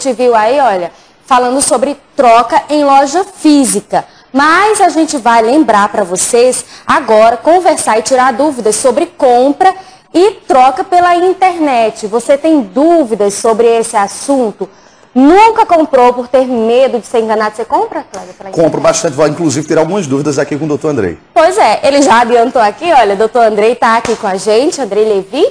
gente viu aí, olha, falando sobre troca em loja física. Mas a gente vai lembrar para vocês agora conversar e tirar dúvidas sobre compra e troca pela internet. Você tem dúvidas sobre esse assunto? Nunca comprou por ter medo de ser enganado? Você compra, Cláudia? Compro bastante, vou inclusive ter algumas dúvidas aqui com o doutor Andrei. Pois é, ele já adiantou aqui, olha, o doutor Andrei está aqui com a gente, Andrei Levi,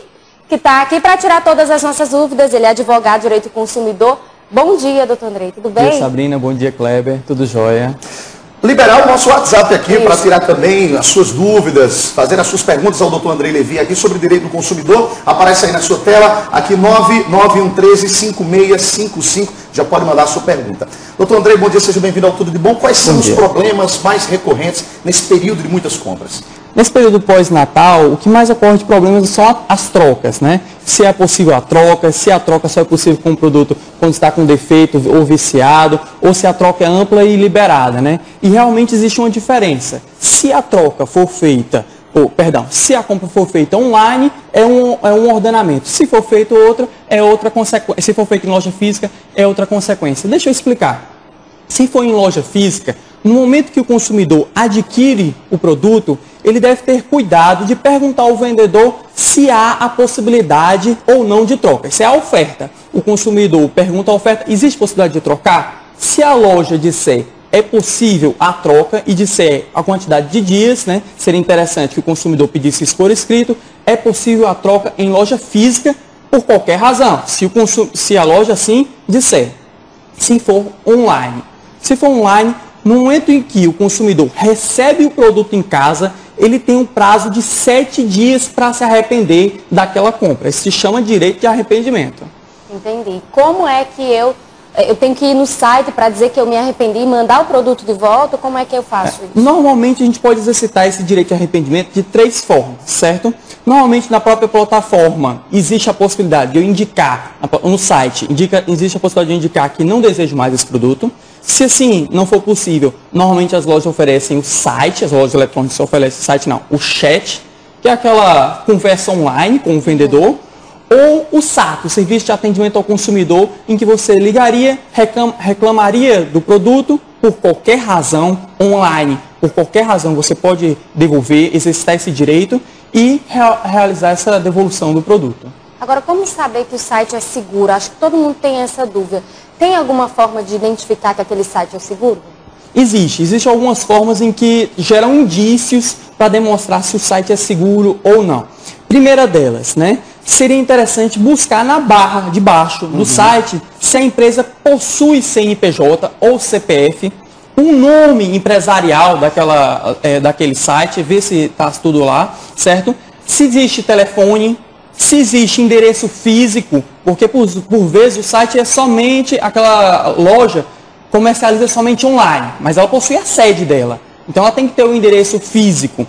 que está aqui para tirar todas as nossas dúvidas. Ele é advogado de direito do consumidor. Bom dia, doutor Andrei, tudo bem? Bom dia, Sabrina, bom dia, Kleber, tudo jóia? liberar o nosso WhatsApp aqui para tirar também as suas dúvidas, fazer as suas perguntas ao doutor Andrei Levi aqui sobre direito do consumidor. Aparece aí na sua tela, aqui 991135655. Já pode mandar a sua pergunta. Doutor Andrei, bom dia, seja bem-vindo ao Tudo de Bom. Quais são os problemas mais recorrentes nesse período de muitas compras? Nesse período pós-natal, o que mais ocorre de problemas são as trocas, né? Se é possível a troca, se a troca só é possível com o produto quando está com defeito ou viciado, ou se a troca é ampla e liberada, né? E realmente existe uma diferença. Se a troca for feita, ou, perdão, se a compra for feita online, é um, é um ordenamento. Se for feito outra, é outra consequência. Se for feito em loja física, é outra consequência. Deixa eu explicar. Se for em loja física, no momento que o consumidor adquire o produto, ele deve ter cuidado de perguntar ao vendedor se há a possibilidade ou não de troca. Isso é a oferta. O consumidor pergunta a oferta, existe possibilidade de trocar? Se a loja disser é possível a troca e disser a quantidade de dias, né? Seria interessante que o consumidor pedisse isso por escrito. É possível a troca em loja física por qualquer razão, se, o consum... se a loja assim disser. Se for online. Se for online, no momento em que o consumidor recebe o produto em casa, ele tem um prazo de sete dias para se arrepender daquela compra. Isso se chama direito de arrependimento. Entendi. Como é que eu eu tenho que ir no site para dizer que eu me arrependi e mandar o produto de volta? Como é que eu faço isso? Normalmente a gente pode exercitar esse direito de arrependimento de três formas, certo? Normalmente na própria plataforma existe a possibilidade de eu indicar, no site, indica, existe a possibilidade de indicar que não desejo mais esse produto. Se assim não for possível, normalmente as lojas oferecem o site, as lojas eletrônicas oferecem o site não, o chat, que é aquela conversa online com o vendedor, ou o SAT, o Serviço de Atendimento ao Consumidor, em que você ligaria, reclam, reclamaria do produto por qualquer razão online, por qualquer razão você pode devolver, exercitar esse direito e realizar essa devolução do produto. Agora, como saber que o site é seguro? Acho que todo mundo tem essa dúvida. Tem alguma forma de identificar que aquele site é seguro? Existe. Existem algumas formas em que geram indícios para demonstrar se o site é seguro ou não. Primeira delas, né? Seria interessante buscar na barra de baixo do uhum. site se a empresa possui CNPJ ou CPF, um nome empresarial daquela, é, daquele site, ver se está tudo lá, certo? Se existe telefone, se existe endereço físico, porque por, por vezes o site é somente, aquela loja comercializa somente online, mas ela possui a sede dela. Então ela tem que ter o um endereço físico.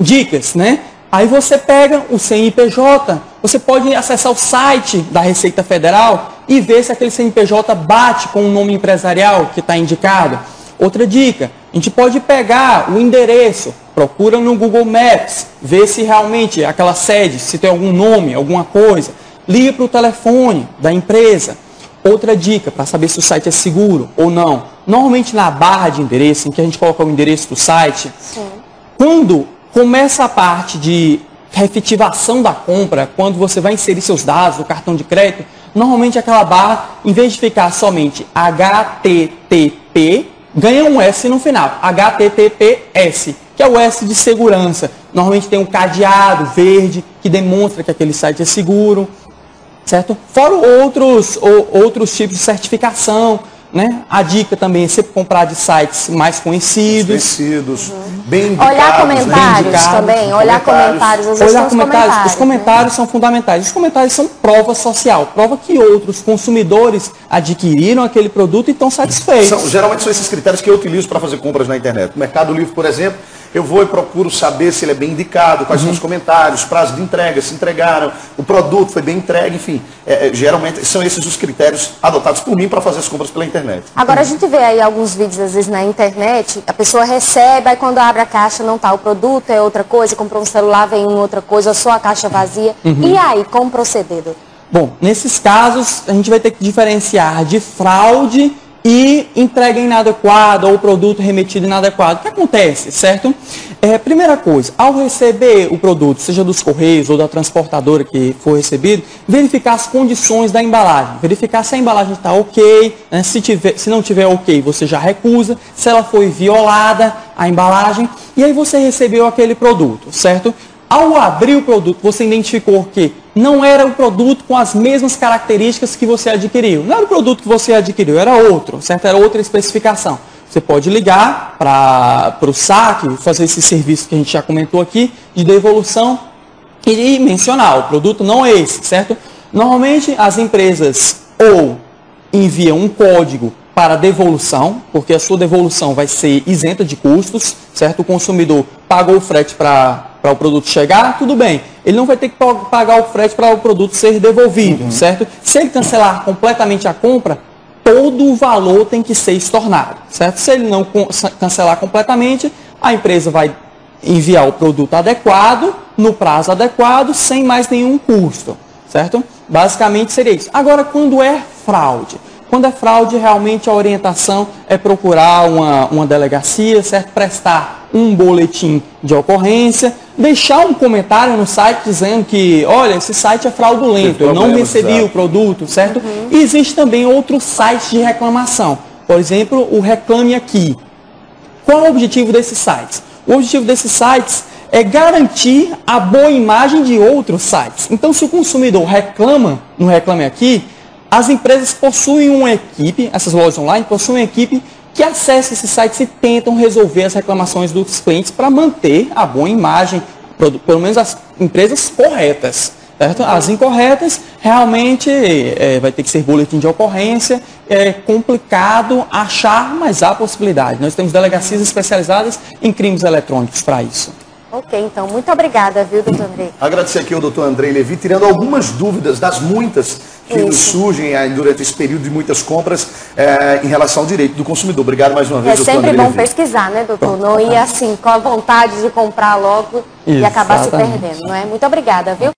Dicas, né? Aí você pega o CNPJ, você pode acessar o site da Receita Federal e ver se aquele CNPJ bate com o nome empresarial que está indicado. Outra dica, a gente pode pegar o endereço, procura no Google Maps, vê se realmente aquela sede, se tem algum nome, alguma coisa. Liga para o telefone da empresa. Outra dica para saber se o site é seguro ou não. Normalmente na barra de endereço, em que a gente coloca o endereço do site, Sim. quando começa a parte de efetivação da compra, quando você vai inserir seus dados do cartão de crédito, normalmente aquela barra, em vez de ficar somente HTTP, ganha um S no final, HTTPS, que é o S de segurança. Normalmente tem um cadeado verde que demonstra que aquele site é seguro, certo? Fora outros, ou, outros tipos de certificação, né? A dica também é sempre comprar de sites mais conhecidos. Conhecidos, uhum. Bem indicados. Olhar comentários né? também, olhar comentários. Às olhar comentários, comentários, Os comentários né? são fundamentais. Os comentários são prova social, prova que outros consumidores adquiriram aquele produto e estão satisfeitos. São, geralmente são esses critérios que eu utilizo para fazer compras na internet. O Mercado Livre, por exemplo, eu vou e procuro saber se ele é bem indicado, quais uhum. são os comentários, prazo de entrega, se entregaram, o produto foi bem entregue, enfim. É, é, geralmente são esses os critérios adotados por mim para fazer as compras pela internet. Agora a gente vê aí alguns vídeos, às vezes, na internet, a pessoa recebe, aí quando abre a caixa não está o produto, é outra coisa, comprou um celular, vem outra coisa, só a caixa vazia. Uhum. E aí, como proceder? Bom, nesses casos, a gente vai ter que diferenciar de fraude e entrega inadequada ou produto remetido inadequado. O que acontece, certo? É, primeira coisa, ao receber o produto, seja dos correios ou da transportadora que for recebido, verificar as condições da embalagem, verificar se a embalagem está ok, né? se, tiver, se não tiver ok, você já recusa, se ela foi violada, a embalagem, e aí você recebeu aquele produto, certo? Ao abrir o produto, você identificou que não era o produto com as mesmas características que você adquiriu. Não era o produto que você adquiriu, era outro, certo? Era outra especificação. Você pode ligar para o saque, fazer esse serviço que a gente já comentou aqui, de devolução e mencionar, o produto não é esse, certo? Normalmente as empresas ou enviam um código para devolução, porque a sua devolução vai ser isenta de custos, certo? O consumidor pagou o frete para o produto chegar, tudo bem. Ele não vai ter que pagar o frete para o produto ser devolvido, uhum. certo? Se ele cancelar completamente a compra, todo o valor tem que ser estornado, certo? Se ele não cancelar completamente, a empresa vai enviar o produto adequado, no prazo adequado, sem mais nenhum custo, certo? Basicamente seria isso. Agora, quando é fraude? Quando é fraude, realmente a orientação é procurar uma, uma delegacia, certo? Prestar um boletim de ocorrência, deixar um comentário no site dizendo que, olha, esse site é fraudulento, eu não recebi o produto, certo? Uhum. E existe também outros sites de reclamação. Por exemplo, o Reclame Aqui. Qual é o objetivo desses sites? O objetivo desses sites é garantir a boa imagem de outros sites. Então, se o consumidor reclama no Reclame Aqui, as empresas possuem uma equipe, essas lojas online possuem uma equipe que acessa esses sites e tentam resolver as reclamações dos clientes para manter a boa imagem, pelo menos as empresas corretas. Certo? As incorretas realmente é, vai ter que ser boletim de ocorrência, é complicado achar, mas há possibilidade. Nós temos delegacias especializadas em crimes eletrônicos para isso. Ok, então, muito obrigada, viu, doutor Andrei? Agradecer aqui ao doutor Andrei Levi, tirando algumas dúvidas das muitas que Isso. surgem durante esse período de muitas compras é, em relação ao direito do consumidor. Obrigado mais uma vez, é É sempre bom pesquisar, né, doutor? Não ir assim, com a vontade de comprar logo Exatamente. e acabar se perdendo, não é? Muito obrigada, viu?